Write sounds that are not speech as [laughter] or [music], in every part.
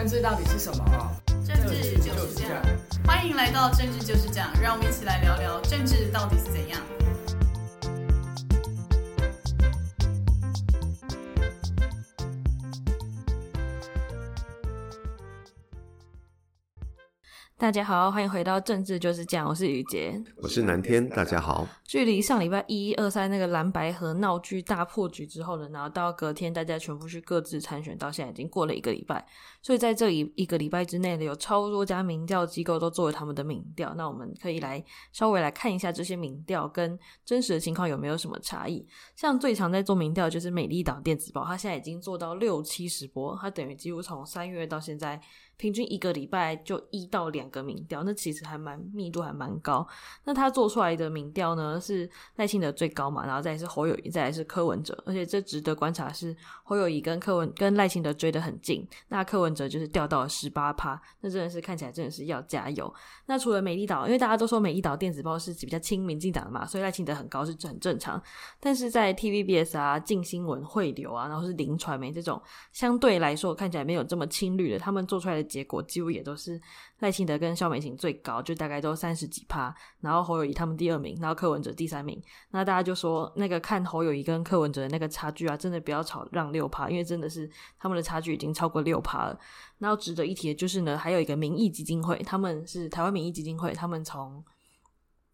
政治到底是什么？政治就是这样。欢迎来到政治就是这样，让我们一起来聊聊政治到底是怎样。大家好，欢迎回到政治就是这样，我是雨杰，我是南天，大家好。距离上礼拜一、一二三那个蓝白河闹剧大破局之后呢，然后到隔天大家全部去各自参选，到现在已经过了一个礼拜，所以在这一一个礼拜之内呢，有超多家民调机构都作为他们的民调，那我们可以来稍微来看一下这些民调跟真实的情况有没有什么差异。像最常在做民调就是美丽岛电子报，它现在已经做到六七十波，它等于几乎从三月到现在。平均一个礼拜就一到两个民调，那其实还蛮密度还蛮高。那他做出来的民调呢，是赖清德最高嘛，然后再是侯友宜，再来是柯文哲。而且这值得观察是侯友宜跟柯文跟赖清德追得很近，那柯文哲就是掉到了十八趴，那真的是看起来真的是要加油。那除了美丽岛，因为大家都说美丽岛电子报是比较亲民进党的嘛，所以赖清德很高是很正常。但是在 TVBS 啊、镜新闻、汇流啊，然后是林传媒这种相对来说看起来没有这么亲绿的，他们做出来的。结果几乎也都是赖清德跟肖美琴最高，就大概都三十几趴，然后侯友谊他们第二名，然后柯文哲第三名。那大家就说，那个看侯友谊跟柯文哲的那个差距啊，真的不要吵让六趴，因为真的是他们的差距已经超过六趴了。然后值得一提的就是呢，还有一个民意基金会，他们是台湾民意基金会，他们从。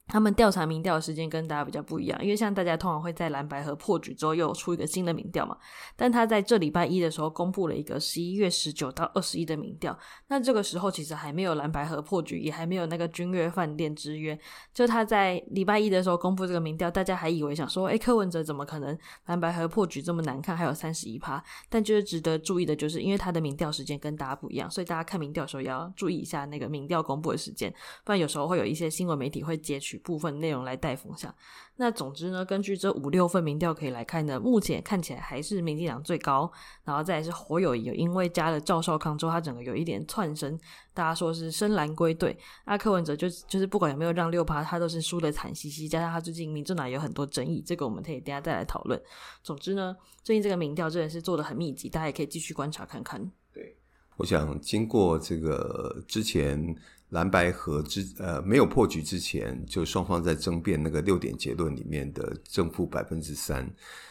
他们调查民调的时间跟大家比较不一样，因为像大家通常会在蓝白合破局之后又出一个新的民调嘛，但他在这礼拜一的时候公布了一个十一月十九到二十一的民调，那这个时候其实还没有蓝白合破局，也还没有那个君悦饭店之约，就他在礼拜一的时候公布这个民调，大家还以为想说，诶，柯文哲怎么可能蓝白合破局这么难看，还有三十一趴，但就是值得注意的就是，因为他的民调时间跟大家不一样，所以大家看民调的时候也要注意一下那个民调公布的时间，不然有时候会有一些新闻媒体会截取。部分内容来带风向。那总之呢，根据这五六份民调可以来看呢，目前看起来还是民进党最高，然后再来是火友有，因为加了赵少康之后，他整个有一点窜升，大家说是深蓝归队。阿柯文哲就就是不管有没有让六趴，他都是输得惨兮兮，加上他最近民政党有很多争议，这个我们可以等下再来讨论。总之呢，最近这个民调真的是做得很密集，大家也可以继续观察看看。对，我想经过这个之前。蓝白合之呃没有破局之前，就双方在争辩那个六点结论里面的正负百分之三，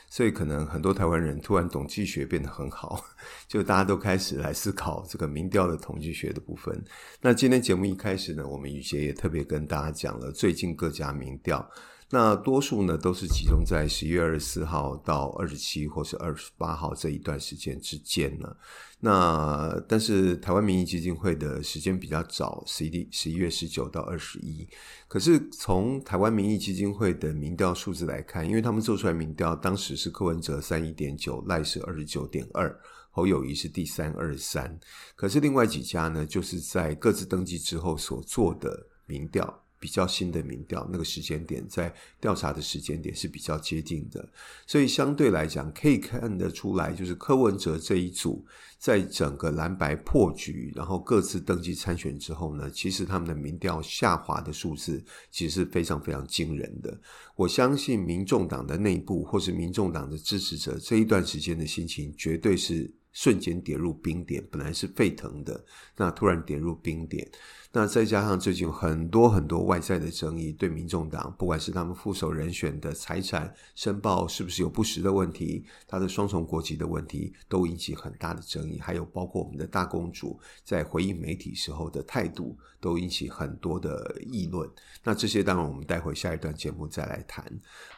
所以可能很多台湾人突然统计学变得很好，[laughs] 就大家都开始来思考这个民调的统计学的部分。那今天节目一开始呢，我们雨洁也特别跟大家讲了最近各家民调。那多数呢都是集中在十一月二十四号到二十七或是二十八号这一段时间之间呢。那但是台湾民意基金会的时间比较早，十一十一月十九到二十一。可是从台湾民意基金会的民调数字来看，因为他们做出来民调，当时是柯文哲三一点九，赖是二十九点二，侯友谊是第三二三。可是另外几家呢，就是在各自登记之后所做的民调。比较新的民调，那个时间点在调查的时间点是比较接近的，所以相对来讲可以看得出来，就是柯文哲这一组在整个蓝白破局，然后各自登记参选之后呢，其实他们的民调下滑的数字其实是非常非常惊人的。我相信民众党的内部或是民众党的支持者这一段时间的心情绝对是瞬间跌入冰点，本来是沸腾的，那突然跌入冰点。那再加上最近很多很多外在的争议，对民众党，不管是他们副手人选的财产申报是不是有不实的问题，他的双重国籍的问题，都引起很大的争议。还有包括我们的大公主在回应媒体时候的态度，都引起很多的议论。那这些当然我们待会下一段节目再来谈。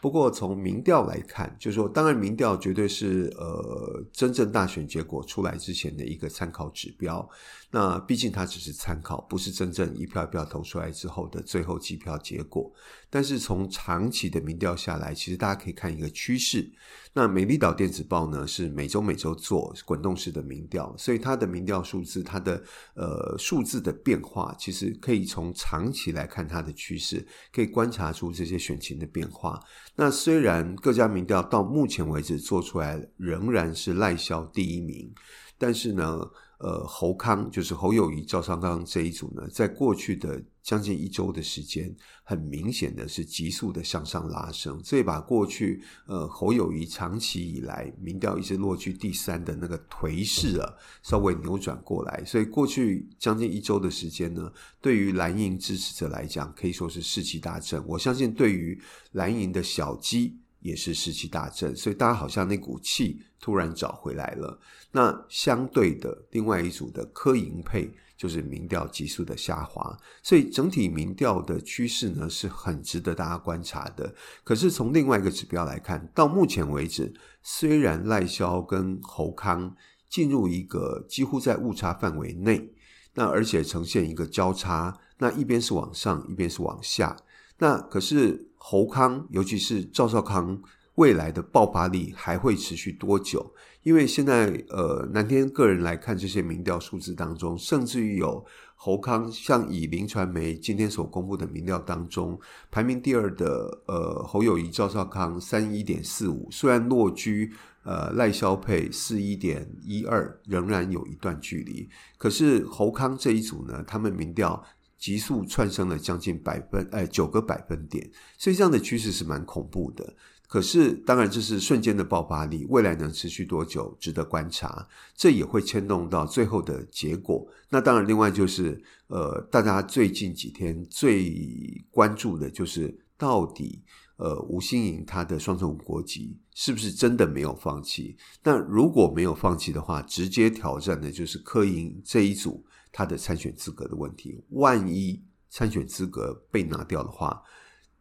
不过从民调来看，就是说，当然民调绝对是呃真正大选结果出来之前的一个参考指标。那毕竟它只是参考，不是真正一票一票投出来之后的最后计票结果。但是从长期的民调下来，其实大家可以看一个趋势。那美丽岛电子报呢，是每周每周做滚动式的民调，所以它的民调数字，它的呃数字的变化，其实可以从长期来看它的趋势，可以观察出这些选情的变化。那虽然各家民调到目前为止做出来仍然是赖萧第一名，但是呢，呃，侯康就是侯友谊、赵少康这一组呢，在过去的将近一周的时间，很明显的是急速的向上拉升，这也把过去呃侯友谊长期以来民调一直落居第三的那个颓势啊，稍微扭转过来。所以过去将近一周的时间呢，对于蓝营支持者来讲，可以说是士气大振。我相信对于蓝营的小鸡。也是士气大振，所以大家好像那股气突然找回来了。那相对的，另外一组的柯银配就是民调急速的下滑，所以整体民调的趋势呢是很值得大家观察的。可是从另外一个指标来看，到目前为止，虽然赖萧跟侯康进入一个几乎在误差范围内，那而且呈现一个交叉，那一边是往上，一边是往下。那可是侯康，尤其是赵少康，未来的爆发力还会持续多久？因为现在呃，南天个人来看这些民调数字当中，甚至于有侯康，像以林传媒今天所公布的民调当中，排名第二的呃侯友宜、赵少康三一点四五，虽然落居呃赖萧配四一点一二，仍然有一段距离。可是侯康这一组呢，他们民调。急速窜升了将近百分，哎，九个百分点，所以这样的趋势是蛮恐怖的。可是，当然这是瞬间的爆发力，未来能持续多久，值得观察。这也会牵动到最后的结果。那当然，另外就是，呃，大家最近几天最关注的就是，到底，呃，吴欣盈他的双重国籍是不是真的没有放弃？那如果没有放弃的话，直接挑战的就是柯银这一组。他的参选资格的问题，万一参选资格被拿掉的话，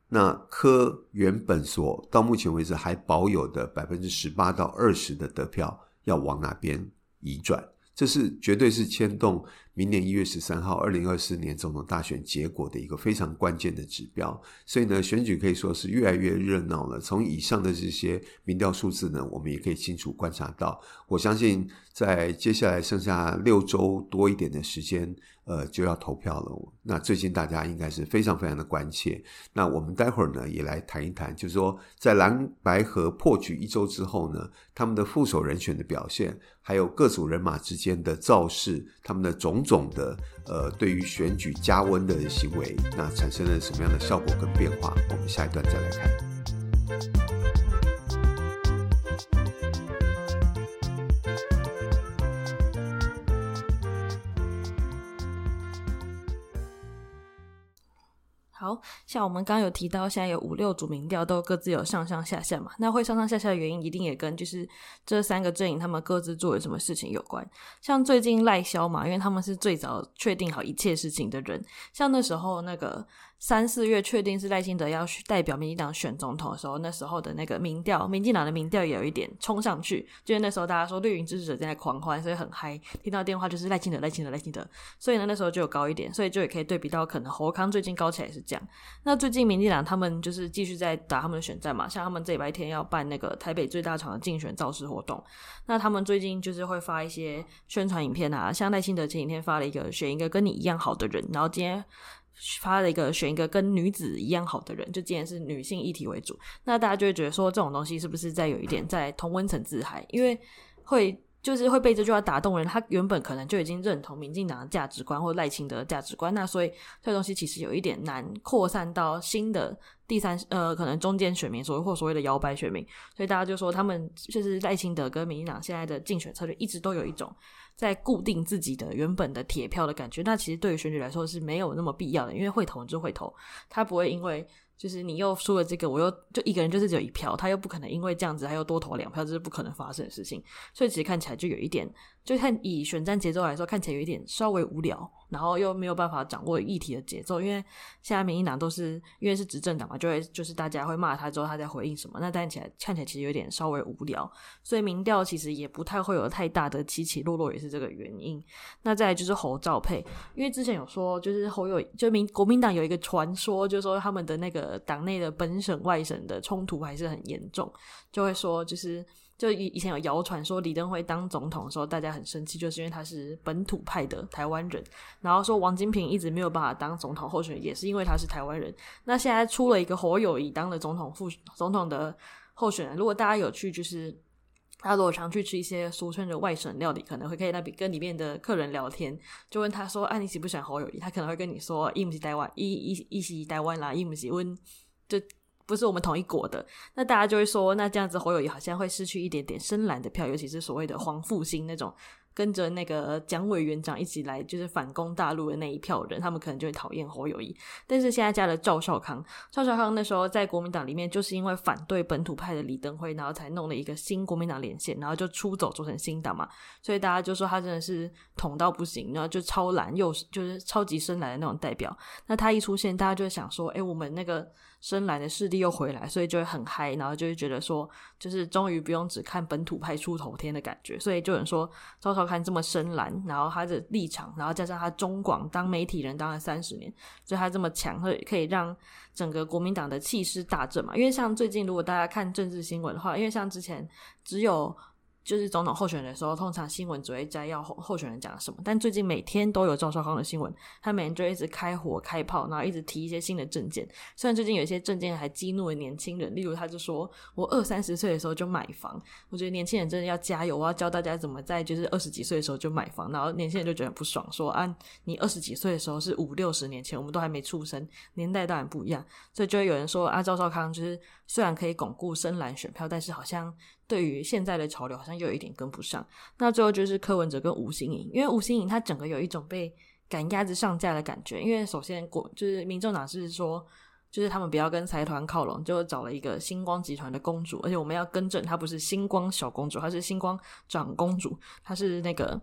那柯原本所到目前为止还保有的百分之十八到二十的得票，要往哪边移转？这是绝对是牵动明年一月十三号二零二四年总统大选结果的一个非常关键的指标。所以呢，选举可以说是越来越热闹了。从以上的这些民调数字呢，我们也可以清楚观察到。我相信在接下来剩下六周多一点的时间。呃，就要投票了。那最近大家应该是非常非常的关切。那我们待会儿呢，也来谈一谈，就是说在蓝白河破局一周之后呢，他们的副手人选的表现，还有各组人马之间的造势，他们的总种的呃，对于选举加温的行为，那产生了什么样的效果跟变化？我们下一段再来看。好，像我们刚刚有提到，现在有五六组民调都各自有上上下下嘛。那会上上下下的原因，一定也跟就是这三个阵营他们各自做了什么事情有关。像最近赖萧嘛，因为他们是最早确定好一切事情的人，像那时候那个。三四月确定是赖清德要代表民进党选总统的时候，那时候的那个民调，民进党的民调也有一点冲上去，就是那时候大家说绿营支持者正在狂欢，所以很嗨，听到电话就是赖清德，赖清德，赖清德，所以呢那时候就有高一点，所以就也可以对比到可能侯康最近高起来是这样。那最近民进党他们就是继续在打他们的选战嘛，像他们这礼拜天要办那个台北最大场的竞选造势活动，那他们最近就是会发一些宣传影片啊，像赖清德前几天发了一个选一个跟你一样好的人，然后今天。发了一个选一个跟女子一样好的人，就既然是女性议题为主，那大家就会觉得说这种东西是不是在有一点在同温层自嗨？因为会就是会被这句话打动人，他原本可能就已经认同民进党的价值观或赖清德的价值观，那所以这东西其实有一点难扩散到新的第三呃可能中间选民所谓或所谓的摇摆选民，所以大家就说他们就是赖清德跟民进党现在的竞选策略一直都有一种。在固定自己的原本的铁票的感觉，那其实对于选举来说是没有那么必要的，因为会投就会投，他不会因为就是你又输了这个，我又就一个人就是只有一票，他又不可能因为这样子他又多投两票，这是不可能发生的事情。所以其实看起来就有一点，就看以选战节奏来说，看起来有一点稍微无聊，然后又没有办法掌握议题的节奏。因为现在民进党都是因为是执政党嘛，就会就是大家会骂他之后，他在回应什么，那看起来看起来其实有点稍微无聊。所以民调其实也不太会有太大的起起落落，也是这个原因。那再来就是侯赵配，因为之前有说就是侯友就民国民党有一个传说，就是说他们的那个。党内的本省外省的冲突还是很严重，就会说，就是就以以前有谣传说李登辉当总统的时候，大家很生气，就是因为他是本土派的台湾人，然后说王金平一直没有办法当总统候选人，也是因为他是台湾人。那现在出了一个侯友宜当了总统副总统的候选人，如果大家有去就是。他如果常去吃一些俗称的外省料理，可能会可以那边跟里面的客人聊天，就问他说：“啊，你喜不喜欢侯友谊？”他可能会跟你说：“伊不是台湾，伊伊伊是台湾啦，伊不是温，就不是我们同一国的。”那大家就会说：“那这样子侯友谊好像会失去一点点深蓝的票，尤其是所谓的黄复兴那种。”跟着那个蒋委员长一起来，就是反攻大陆的那一票人，他们可能就会讨厌侯友谊。但是现在加了赵少康，赵少康那时候在国民党里面，就是因为反对本土派的李登辉，然后才弄了一个新国民党连线，然后就出走做成新党嘛。所以大家就说他真的是统到不行，然后就超蓝又就是超级深蓝的那种代表。那他一出现，大家就想说，哎，我们那个。深蓝的势力又回来，所以就会很嗨，然后就会觉得说，就是终于不用只看本土派出头天的感觉。所以就有人说，赵少康这么深蓝，然后他的立场，然后加上他中广当媒体人当了三十年，所以他这么强，会可以让整个国民党的气势大振嘛。因为像最近如果大家看政治新闻的话，因为像之前只有。就是总统候选人的时候，通常新闻只会摘要候选人讲什么。但最近每天都有赵少康的新闻，他每天就一直开火开炮，然后一直提一些新的政见。虽然最近有一些政见还激怒了年轻人，例如他就说：“我二三十岁的时候就买房。”我觉得年轻人真的要加油，我要教大家怎么在就是二十几岁的时候就买房。然后年轻人就觉得不爽，说：“啊，你二十几岁的时候是五六十年前，我们都还没出生，年代当然不一样。”所以就会有人说：“啊，赵少康就是虽然可以巩固深蓝选票，但是好像。”对于现在的潮流，好像又有一点跟不上。那最后就是柯文哲跟吴欣颖，因为吴欣颖她整个有一种被赶鸭子上架的感觉。因为首先国就是民众党是说，就是他们不要跟财团靠拢，就找了一个星光集团的公主，而且我们要更正，她不是星光小公主，她是星光长公主，她是那个。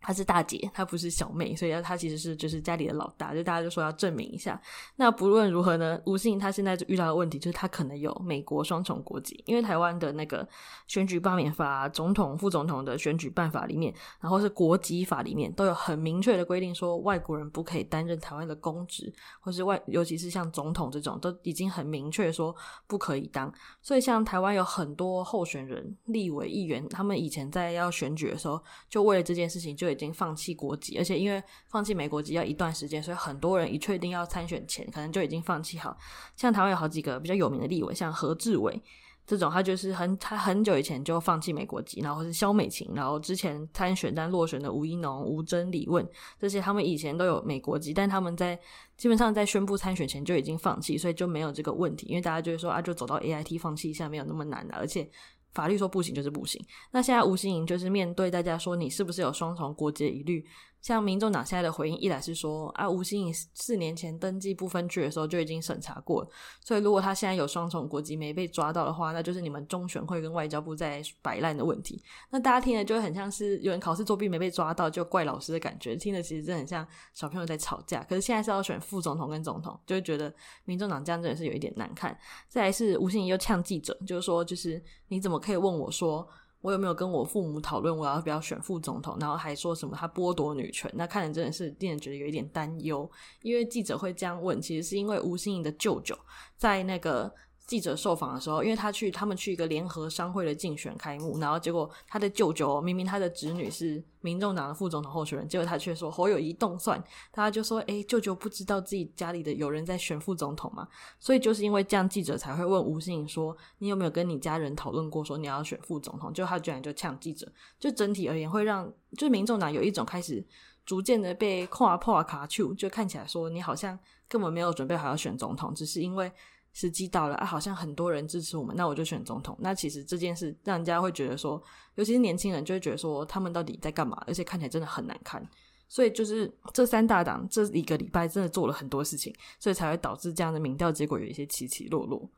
她是大姐，她不是小妹，所以她其实是就是家里的老大，就大家就说要证明一下。那不论如何呢，吴欣盈她现在就遇到的问题就是她可能有美国双重国籍，因为台湾的那个选举罢免法、总统、副总统的选举办法里面，然后是国籍法里面都有很明确的规定，说外国人不可以担任台湾的公职，或是外尤其是像总统这种都已经很明确说不可以当。所以像台湾有很多候选人、立委、议员，他们以前在要选举的时候，就为了这件事情就。已经放弃国籍，而且因为放弃美国籍要一段时间，所以很多人一确定要参选前，可能就已经放弃好。像台湾有好几个比较有名的立委，像何志伟这种，他就是很他很久以前就放弃美国籍，然后是萧美琴，然后之前参选但落选的吴怡农、吴峥、李问这些，他们以前都有美国籍，但他们在基本上在宣布参选前就已经放弃，所以就没有这个问题。因为大家就会说啊，就走到 AIT 放弃一下没有那么难的，而且。法律说不行就是不行。那现在吴心莹就是面对大家说你是不是有双重国籍疑虑？像民众党现在的回应，一来是说啊，吴欣盈四年前登记不分区的时候就已经审查过了，所以如果他现在有双重国籍没被抓到的话，那就是你们中选会跟外交部在摆烂的问题。那大家听了就很像是有人考试作弊没被抓到就怪老师的感觉，听着其实真的很像小朋友在吵架。可是现在是要选副总统跟总统，就会觉得民众党这样真的是有一点难看。再来是吴欣盈又呛记者，就是说就是你怎么可以问我说？我有没有跟我父母讨论我要不要选副总统？然后还说什么他剥夺女权？那看人真的是令人觉得有一点担忧。因为记者会这样问，其实是因为吴心怡的舅舅在那个。记者受访的时候，因为他去他们去一个联合商会的竞选开幕，然后结果他的舅舅明明他的侄女是民众党的副总统候选人，结果他却说侯友宜动算，大家就说：“诶，舅舅不知道自己家里的有人在选副总统吗？”所以就是因为这样，记者才会问吴欣盈说：“你有没有跟你家人讨论过，说你要选副总统？”就他居然就呛记者，就整体而言会让就民众党有一种开始逐渐的被跨破卡丘，就看起来说你好像根本没有准备好要选总统，只是因为。时机到了啊，好像很多人支持我们，那我就选总统。那其实这件事让人家会觉得说，尤其是年轻人就会觉得说，他们到底在干嘛？而且看起来真的很难看。所以就是这三大党这一个礼拜真的做了很多事情，所以才会导致这样的民调结果有一些起起落落。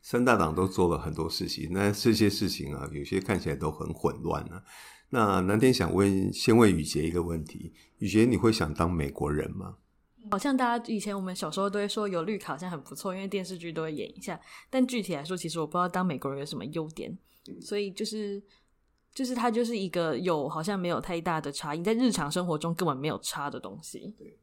三大党都做了很多事情，那这些事情啊，有些看起来都很混乱啊。那南天想问，先问宇杰一个问题：宇杰，你会想当美国人吗？好像大家以前我们小时候都会说有绿卡好像很不错，因为电视剧都会演一下。但具体来说，其实我不知道当美国人有什么优点，所以就是就是它就是一个有好像没有太大的差异，在日常生活中根本没有差的东西。对，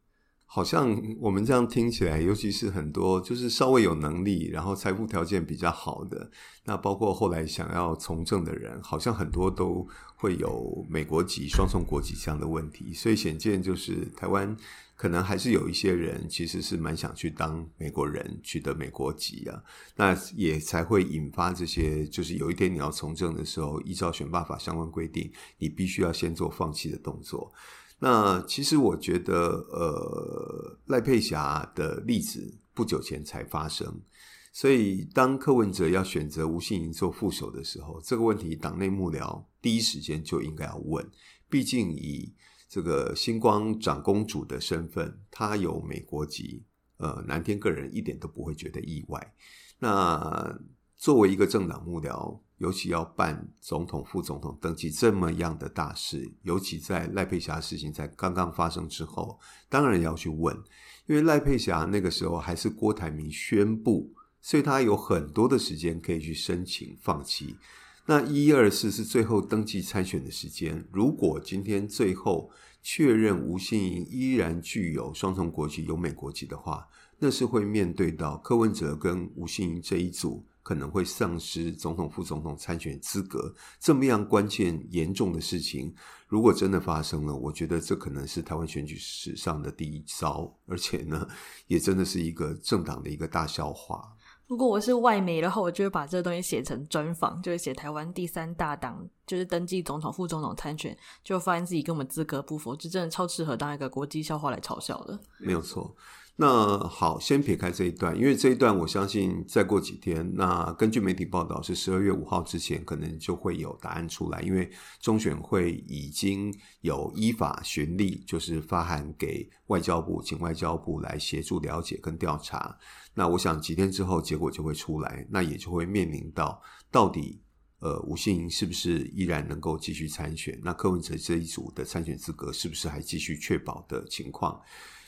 好像我们这样听起来，尤其是很多就是稍微有能力，然后财富条件比较好的，那包括后来想要从政的人，好像很多都会有美国籍、双重国籍这样的问题。所以显见就是台湾。可能还是有一些人其实是蛮想去当美国人，取得美国籍啊，那也才会引发这些，就是有一天你要从政的时候，依照选罢法相关规定，你必须要先做放弃的动作。那其实我觉得，呃，赖佩霞的例子不久前才发生，所以当柯文哲要选择吴欣盈做副手的时候，这个问题党内幕僚第一时间就应该要问，毕竟以。这个星光长公主的身份，她有美国籍，呃，南天个人一点都不会觉得意外。那作为一个政党幕僚，尤其要办总统、副总统登记这么样的大事，尤其在赖佩霞事情在刚刚发生之后，当然要去问，因为赖佩霞那个时候还是郭台铭宣布，所以他有很多的时间可以去申请放弃。那一二四是最后登记参选的时间。如果今天最后确认吴欣盈依然具有双重国籍、有美国籍的话，那是会面对到柯文哲跟吴欣盈这一组可能会丧失总统、副总统参选资格这么样关键严重的事情。如果真的发生了，我觉得这可能是台湾选举史上的第一招，而且呢，也真的是一个政党的一个大笑话。如果我是外媒的话，我就会把这个东西写成专访，就会写台湾第三大党就是登记总统、副总统参选，就发现自己跟我们资格不符，就真的超适合当一个国际笑话来嘲笑的。没有错。那好，先撇开这一段，因为这一段我相信再过几天，那根据媒体报道是十二月五号之前，可能就会有答案出来，因为中选会已经有依法循例，就是发函给外交部，请外交部来协助了解跟调查。那我想几天之后结果就会出来，那也就会面临到到底呃吴信盈是不是依然能够继续参选？那柯文哲这一组的参选资格是不是还继续确保的情况？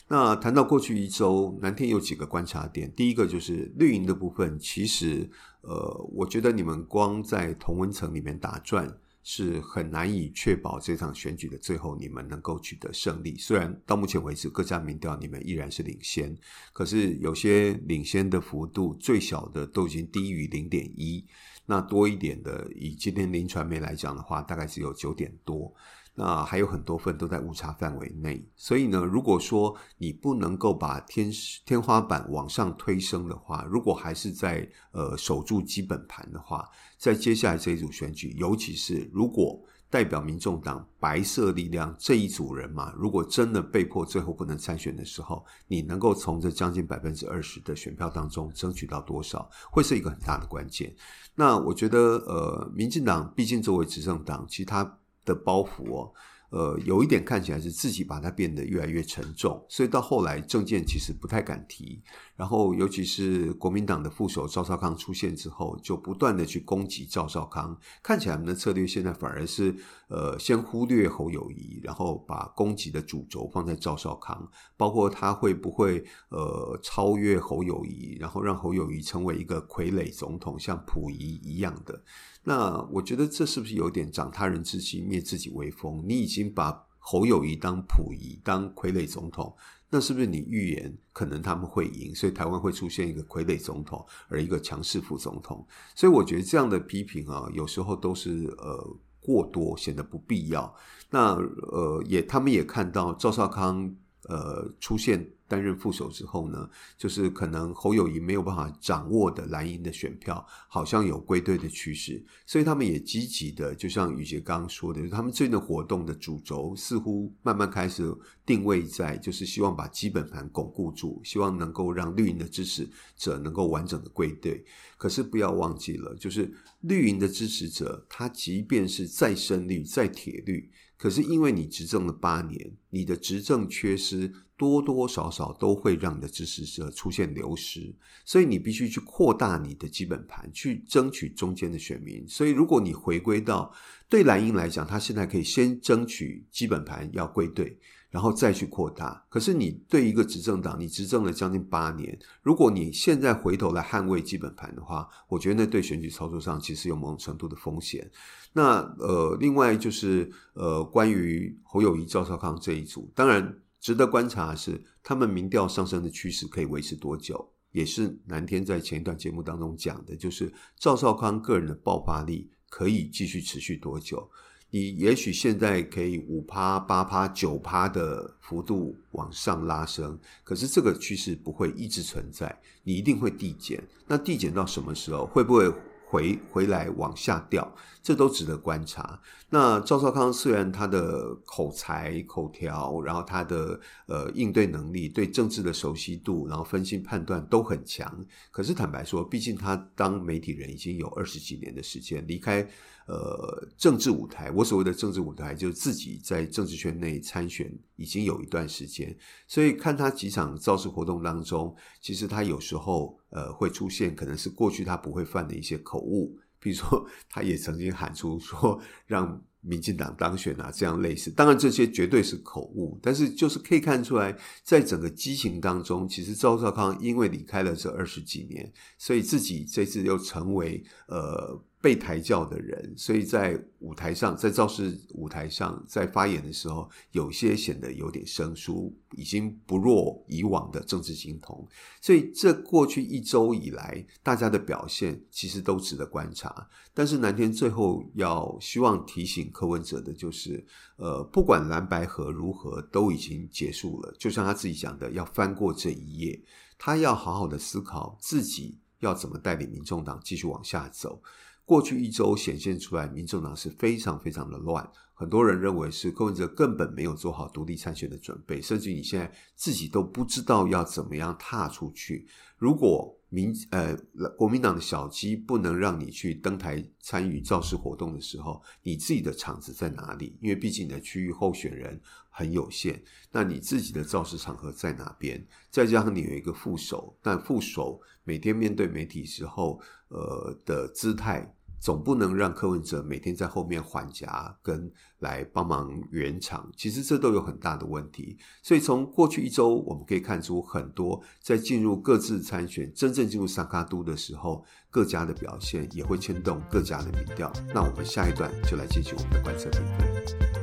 那谈到过去一周，南天有几个观察点。第一个就是绿营的部分，其实，呃，我觉得你们光在同温层里面打转，是很难以确保这场选举的最后你们能够取得胜利。虽然到目前为止各家民调你们依然是领先，可是有些领先的幅度最小的都已经低于零点一，那多一点的，以今天林传媒来讲的话，大概只有九点多。那还有很多份都在误差范围内，所以呢，如果说你不能够把天天花板往上推升的话，如果还是在呃守住基本盘的话，在接下来这一组选举，尤其是如果代表民众党白色力量这一组人马，如果真的被迫最后不能参选的时候，你能够从这将近百分之二十的选票当中争取到多少，会是一个很大的关键。那我觉得，呃，民进党毕竟作为执政党，其他。的包袱哦，呃，有一点看起来是自己把它变得越来越沉重，所以到后来政见其实不太敢提。然后，尤其是国民党的副手赵少康出现之后，就不断的去攻击赵少康。看起来我们的策略现在反而是，呃，先忽略侯友谊，然后把攻击的主轴放在赵少康，包括他会不会呃超越侯友谊，然后让侯友谊成为一个傀儡总统，像溥仪一样的。那我觉得这是不是有点长他人志气，灭自己威风？你已经把侯友谊当溥仪，当傀儡总统。那是不是你预言可能他们会赢，所以台湾会出现一个傀儡总统，而一个强势副总统？所以我觉得这样的批评啊，有时候都是呃过多，显得不必要。那呃也他们也看到赵少康呃出现。担任副手之后呢，就是可能侯友宜没有办法掌握的蓝营的选票，好像有归队的趋势，所以他们也积极的，就像宇杰刚刚说的，他们最近的活动的主轴似乎慢慢开始定位在，就是希望把基本盘巩固住，希望能够让绿营的支持者能够完整的归队。可是不要忘记了，就是绿营的支持者，他即便是再深绿、再铁绿。可是因为你执政了八年，你的执政缺失多多少少都会让你的支持者出现流失，所以你必须去扩大你的基本盘，去争取中间的选民。所以如果你回归到对蓝营来讲，他现在可以先争取基本盘要归队。然后再去扩大，可是你对一个执政党，你执政了将近八年，如果你现在回头来捍卫基本盘的话，我觉得那对选举操作上其实有某种程度的风险。那呃，另外就是呃，关于侯友宜、赵少康这一组，当然值得观察的是他们民调上升的趋势可以维持多久，也是南天在前一段节目当中讲的，就是赵少康个人的爆发力可以继续持续多久。你也许现在可以五趴、八趴、九趴的幅度往上拉升，可是这个趋势不会一直存在，你一定会递减。那递减到什么时候？会不会？回回来往下掉，这都值得观察。那赵少康虽然他的口才、口条，然后他的呃应对能力、对政治的熟悉度，然后分析判断都很强，可是坦白说，毕竟他当媒体人已经有二十几年的时间，离开呃政治舞台。我所谓的政治舞台，就是自己在政治圈内参选已经有一段时间，所以看他几场造势活动当中，其实他有时候。呃，会出现可能是过去他不会犯的一些口误，比如说，他也曾经喊出说让民进党当选啊，这样类似。当然，这些绝对是口误，但是就是可以看出来，在整个激情当中，其实赵少康因为离开了这二十几年，所以自己这次又成为呃。被抬轿的人，所以在舞台上，在造势舞台上，在发言的时候，有些显得有点生疏，已经不若以往的政治精通。所以这过去一周以来，大家的表现其实都值得观察。但是南天最后要希望提醒柯文哲的就是，呃，不管蓝白河如何，都已经结束了。就像他自己讲的，要翻过这一页，他要好好的思考自己要怎么带领民众党继续往下走。过去一周显现出来，民众党是非常非常的乱。很多人认为是柯文哲根本没有做好独立参选的准备，甚至你现在自己都不知道要怎么样踏出去。如果民呃国民党的小鸡不能让你去登台参与造势活动的时候，你自己的场子在哪里？因为毕竟你的区域候选人很有限，那你自己的造势场合在哪边？再加上你有一个副手，但副手每天面对媒体时候，呃的姿态。总不能让柯文哲每天在后面缓颊跟来帮忙圆场，其实这都有很大的问题。所以从过去一周，我们可以看出很多在进入各自参选、真正进入三卡都的时候，各家的表现也会牵动各家的民调。那我们下一段就来进行我们的观测评分。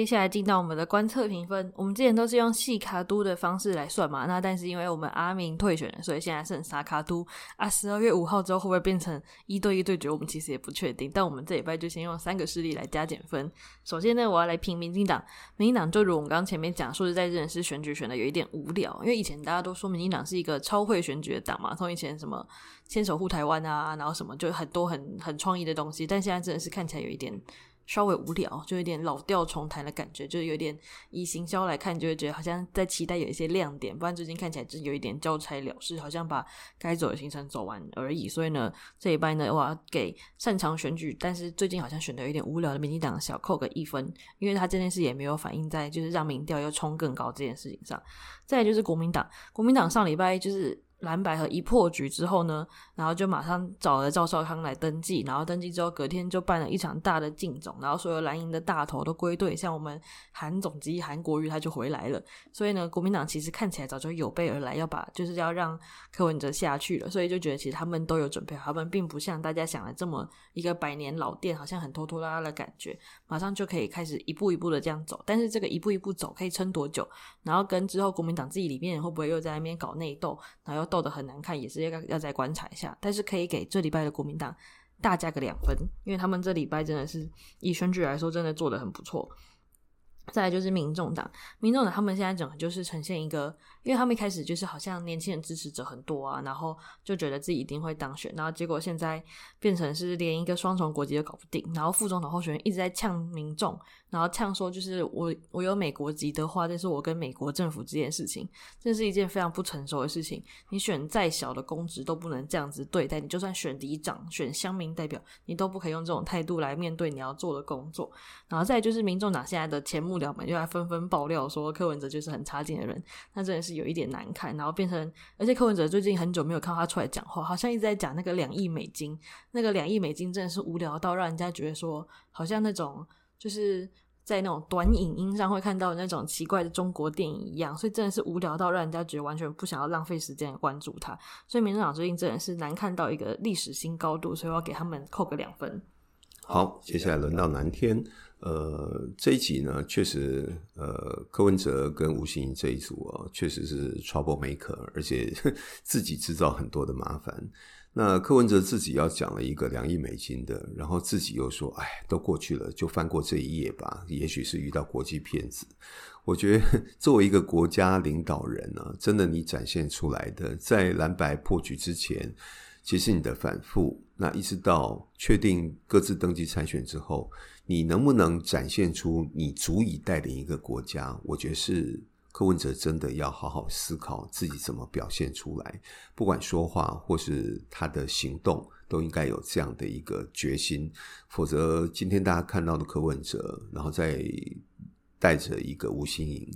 接下来进到我们的观测评分，我们之前都是用细卡都的方式来算嘛，那但是因为我们阿明退选了，所以现在剩三脚督啊。十二月五号之后会不会变成一对一对决？我们其实也不确定。但我们这礼拜就先用三个势力来加减分。首先呢，我要来评民进党，民进党就如我们刚前面讲，说实在，真的是选举选的有一点无聊，因为以前大家都说民进党是一个超会选举的党嘛，从以前什么先守护台湾啊，然后什么就很多很很创意的东西，但现在真的是看起来有一点。稍微无聊，就有点老调重弹的感觉，就有点以行销来看，就会觉得好像在期待有一些亮点，不然最近看起来就有一点交差了事，好像把该走的行程走完而已。所以呢，这一拜呢，我要给擅长选举，但是最近好像选的有点无聊的民进党小扣个一分，因为他这件事也没有反映在就是让民调要冲更高这件事情上。再就是国民党，国民党上礼拜就是。蓝白合一破局之后呢，然后就马上找了赵少康来登记，然后登记之后隔天就办了一场大的竞总，然后所有蓝营的大头都归队，像我们韩总机韩国瑜他就回来了。所以呢，国民党其实看起来早就有备而来，要把就是要让柯文哲下去了，所以就觉得其实他们都有准备好，他们并不像大家想的这么一个百年老店，好像很拖拖拉拉的感觉，马上就可以开始一步一步的这样走。但是这个一步一步走可以撑多久？然后跟之后国民党自己里面会不会又在那边搞内斗，然后又斗得很难看，也是要要再观察一下。但是可以给这礼拜的国民党大加个两分，因为他们这礼拜真的是以选举来说，真的做得很不错。再来就是民众党，民众党他们现在整个就是呈现一个，因为他们一开始就是好像年轻人支持者很多啊，然后就觉得自己一定会当选，然后结果现在变成是连一个双重国籍都搞不定，然后副总统候选人一直在呛民众，然后呛说就是我我有美国籍的话，这是我跟美国政府这件事情，这是一件非常不成熟的事情。你选再小的公职都不能这样子对待，你就算选里长、选乡民代表，你都不可以用这种态度来面对你要做的工作。然后再就是民众党现在的前目僚们又来纷纷爆料说柯文哲就是很差劲的人，那真的是有一点难看。然后变成，而且柯文哲最近很久没有看他出来讲话，好像一直在讲那个两亿美金，那个两亿美金真的是无聊到让人家觉得说，好像那种就是在那种短影音上会看到那种奇怪的中国电影一样，所以真的是无聊到让人家觉得完全不想要浪费时间关注他。所以民众党最近真的是难看到一个历史新高度，所以我要给他们扣个两分。好，接下来轮到南天。呃，这一集呢，确实，呃，柯文哲跟吴欣这一组啊，确实是 trouble maker，而且 [laughs] 自己制造很多的麻烦。那柯文哲自己要讲了一个两亿美金的，然后自己又说，哎，都过去了，就翻过这一页吧。也许是遇到国际骗子。我觉得 [laughs] 作为一个国家领导人呢，真的你展现出来的，在蓝白破局之前，其实你的反复，那一直到确定各自登记参选之后。你能不能展现出你足以带领一个国家？我觉得是柯文哲真的要好好思考自己怎么表现出来，不管说话或是他的行动，都应该有这样的一个决心。否则，今天大家看到的柯文哲，然后再带着一个吴欣盈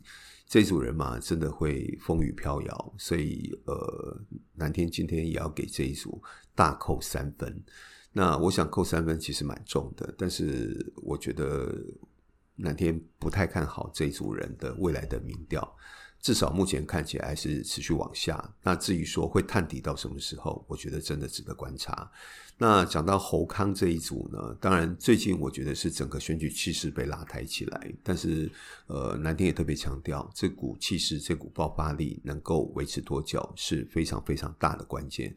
这组人马，真的会风雨飘摇。所以，呃，南天今天也要给这一组大扣三分。那我想扣三分其实蛮重的，但是我觉得南天不太看好这一组人的未来的民调，至少目前看起来还是持续往下。那至于说会探底到什么时候，我觉得真的值得观察。那讲到侯康这一组呢，当然最近我觉得是整个选举气势被拉抬起来，但是呃，南天也特别强调，这股气势、这股爆发力能够维持多久是非常非常大的关键。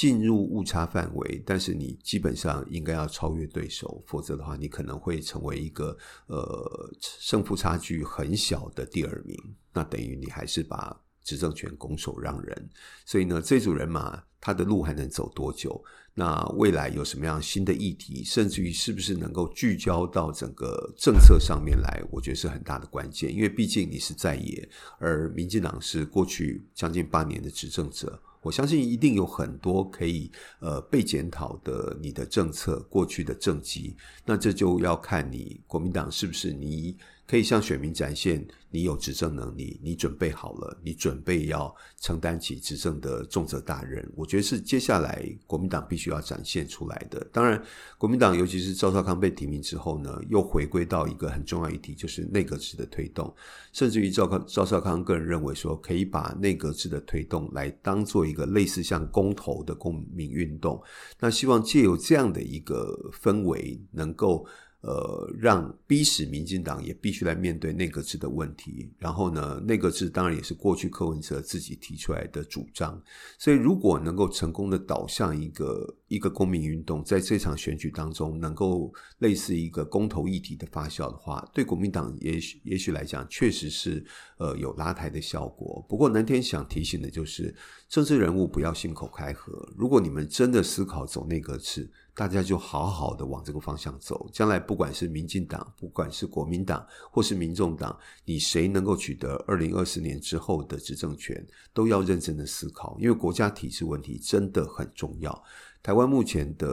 进入误差范围，但是你基本上应该要超越对手，否则的话，你可能会成为一个呃胜负差距很小的第二名，那等于你还是把执政权拱手让人。所以呢，这组人马他的路还能走多久？那未来有什么样新的议题，甚至于是不是能够聚焦到整个政策上面来？我觉得是很大的关键，因为毕竟你是在野，而民进党是过去将近八年的执政者。我相信一定有很多可以呃被检讨的你的政策过去的政绩，那这就要看你国民党是不是你可以向选民展现。你有执政能力，你准备好了，你准备要承担起执政的重责大任。我觉得是接下来国民党必须要展现出来的。当然，国民党尤其是赵少康被提名之后呢，又回归到一个很重要议题，就是内阁制的推动。甚至于赵康赵少康个人认为说，可以把内阁制的推动来当做一个类似像公投的公民运动。那希望借由这样的一个氛围，能够。呃，让逼使民进党也必须来面对内阁制的问题。然后呢，内阁制当然也是过去柯文哲自己提出来的主张。所以，如果能够成功的导向一个一个公民运动，在这场选举当中能够类似一个公投议题的发酵的话，对国民党也许也许来讲，确实是呃有拉抬的效果。不过，南天想提醒的就是，政治人物不要信口开河。如果你们真的思考走内阁制，大家就好好的往这个方向走，将来不管是民进党，不管是国民党，或是民众党，你谁能够取得二零二四年之后的执政权，都要认真的思考，因为国家体制问题真的很重要。台湾目前的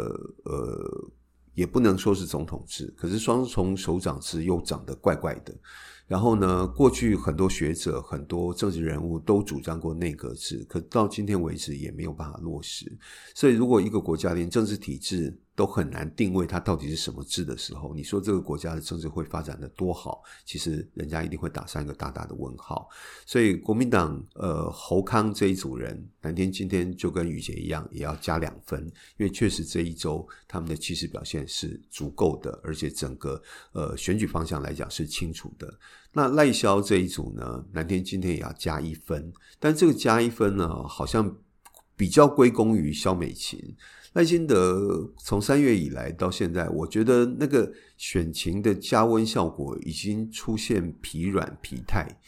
呃，也不能说是总统制，可是双重首长制又长得怪怪的。然后呢，过去很多学者、很多政治人物都主张过内阁制，可到今天为止也没有办法落实。所以，如果一个国家连政治体制，都很难定位它到底是什么制的时候，你说这个国家的政治会发展的多好？其实人家一定会打上一个大大的问号。所以国民党呃侯康这一组人，南天今天就跟宇杰一样，也要加两分，因为确实这一周他们的气势表现是足够的，而且整个呃选举方向来讲是清楚的。那赖萧这一组呢，南天今天也要加一分，但这个加一分呢，好像。比较归功于萧美琴。赖清德从三月以来到现在，我觉得那个选情的加温效果已经出现疲软疲态。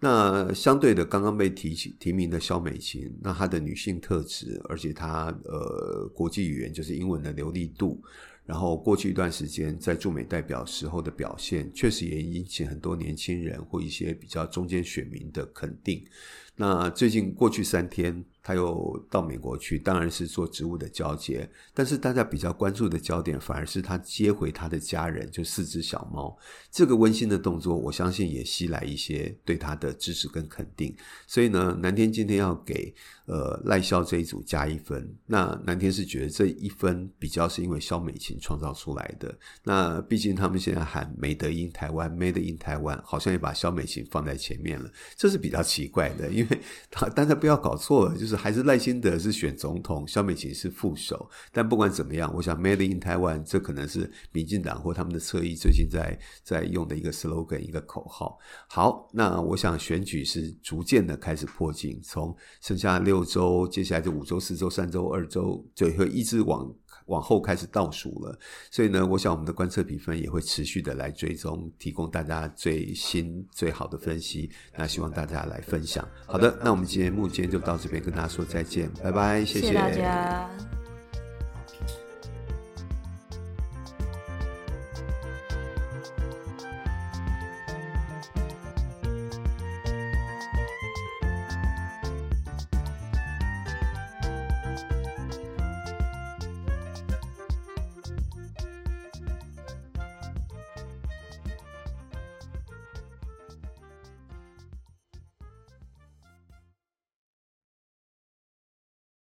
那相对的，刚刚被提起提名的萧美琴，那她的女性特质，而且她呃国际语言就是英文的流利度，然后过去一段时间在驻美代表时候的表现，确实也引起很多年轻人或一些比较中间选民的肯定。那最近过去三天。他又到美国去，当然是做职务的交接。但是大家比较关注的焦点，反而是他接回他的家人，就四只小猫。这个温馨的动作，我相信也吸来一些对他的支持跟肯定。所以呢，南天今天要给呃赖萧这一组加一分。那南天是觉得这一分比较是因为萧美琴创造出来的。那毕竟他们现在喊 “Made in 台湾 ”，“Made in 台湾”，好像也把萧美琴放在前面了，这是比较奇怪的。因为他大家不要搞错了，就是。还是赖清德是选总统，萧美琴是副手。但不管怎么样，我想 “Made in Taiwan” 这可能是民进党或他们的侧翼最近在在用的一个 slogan，一个口号。好，那我想选举是逐渐的开始破镜，从剩下六周，接下来就五周、四周、三周、二周，就会一直往。往后开始倒数了，所以呢，我想我们的观测比分也会持续的来追踪，提供大家最新最好的分析。那希望大家来分享。好的，那我们节目今天就到这边跟大家说再见，拜拜，谢谢，谢谢大家。